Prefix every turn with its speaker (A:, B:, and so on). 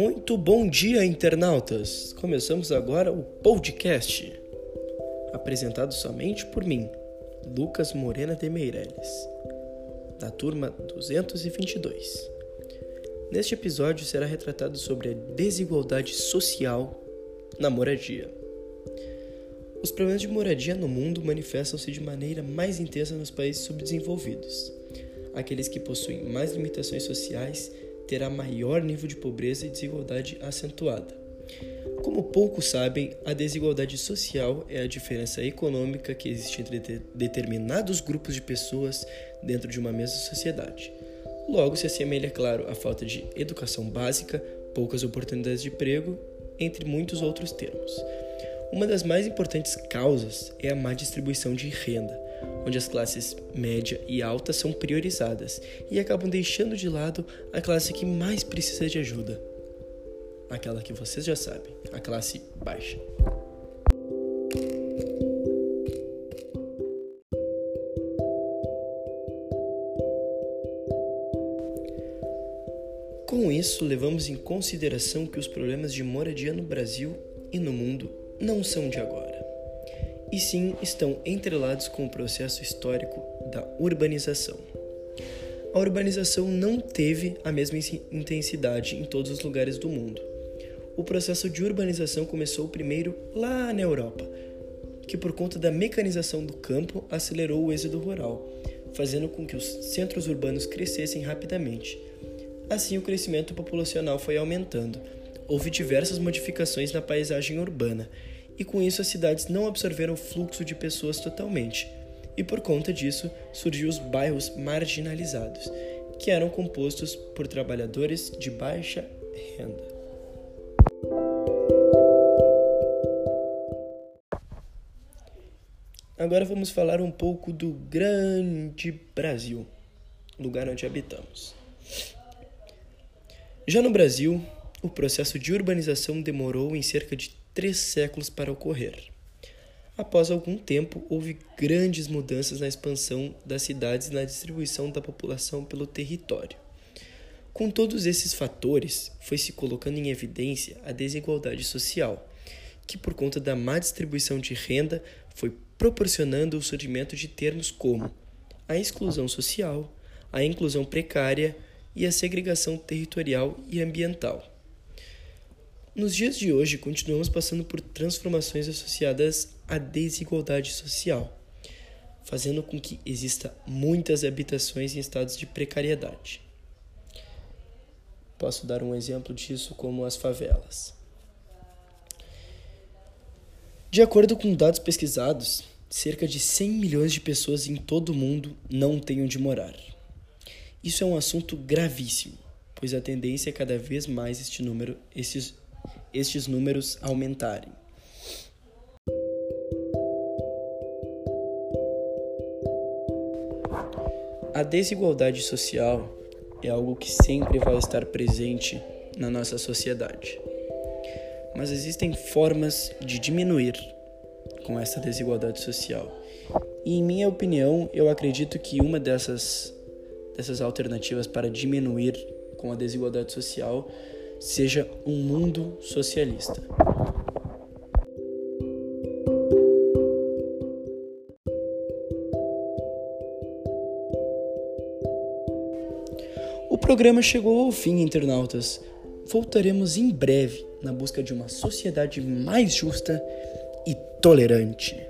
A: Muito bom dia, internautas! Começamos agora o podcast, apresentado somente por mim, Lucas Morena de Meirelles, da turma 222. Neste episódio será retratado sobre a desigualdade social na moradia. Os problemas de moradia no mundo manifestam-se de maneira mais intensa nos países subdesenvolvidos. Aqueles que possuem mais limitações sociais terá maior nível de pobreza e desigualdade acentuada. Como poucos sabem, a desigualdade social é a diferença econômica que existe entre de determinados grupos de pessoas dentro de uma mesma sociedade. Logo, se assemelha, claro, à falta de educação básica, poucas oportunidades de emprego, entre muitos outros termos. Uma das mais importantes causas é a má distribuição de renda onde as classes média e alta são priorizadas e acabam deixando de lado a classe que mais precisa de ajuda. Aquela que vocês já sabem, a classe baixa. Com isso, levamos em consideração que os problemas de moradia no Brasil e no mundo não são de agora e sim estão entrelados com o processo histórico da urbanização. A urbanização não teve a mesma intensidade em todos os lugares do mundo. O processo de urbanização começou primeiro lá na Europa, que por conta da mecanização do campo acelerou o êxodo rural, fazendo com que os centros urbanos crescessem rapidamente. Assim, o crescimento populacional foi aumentando. Houve diversas modificações na paisagem urbana e com isso as cidades não absorveram o fluxo de pessoas totalmente. E por conta disso, surgiu os bairros marginalizados, que eram compostos por trabalhadores de baixa renda. Agora vamos falar um pouco do grande Brasil, lugar onde habitamos. Já no Brasil, o processo de urbanização demorou em cerca de três séculos para ocorrer. Após algum tempo, houve grandes mudanças na expansão das cidades e na distribuição da população pelo território. Com todos esses fatores, foi se colocando em evidência a desigualdade social, que, por conta da má distribuição de renda, foi proporcionando o surgimento de termos como a exclusão social, a inclusão precária e a segregação territorial e ambiental. Nos dias de hoje, continuamos passando por transformações associadas à desigualdade social, fazendo com que exista muitas habitações em estados de precariedade. Posso dar um exemplo disso como as favelas. De acordo com dados pesquisados, cerca de 100 milhões de pessoas em todo o mundo não têm onde morar. Isso é um assunto gravíssimo, pois a tendência é cada vez mais este número, esses estes números aumentarem. A desigualdade social é algo que sempre vai estar presente na nossa sociedade. Mas existem formas de diminuir com essa desigualdade social. E em minha opinião, eu acredito que uma dessas dessas alternativas para diminuir com a desigualdade social seja um mundo socialista. O programa chegou ao fim, internautas. Voltaremos em breve na busca de uma sociedade mais justa e tolerante.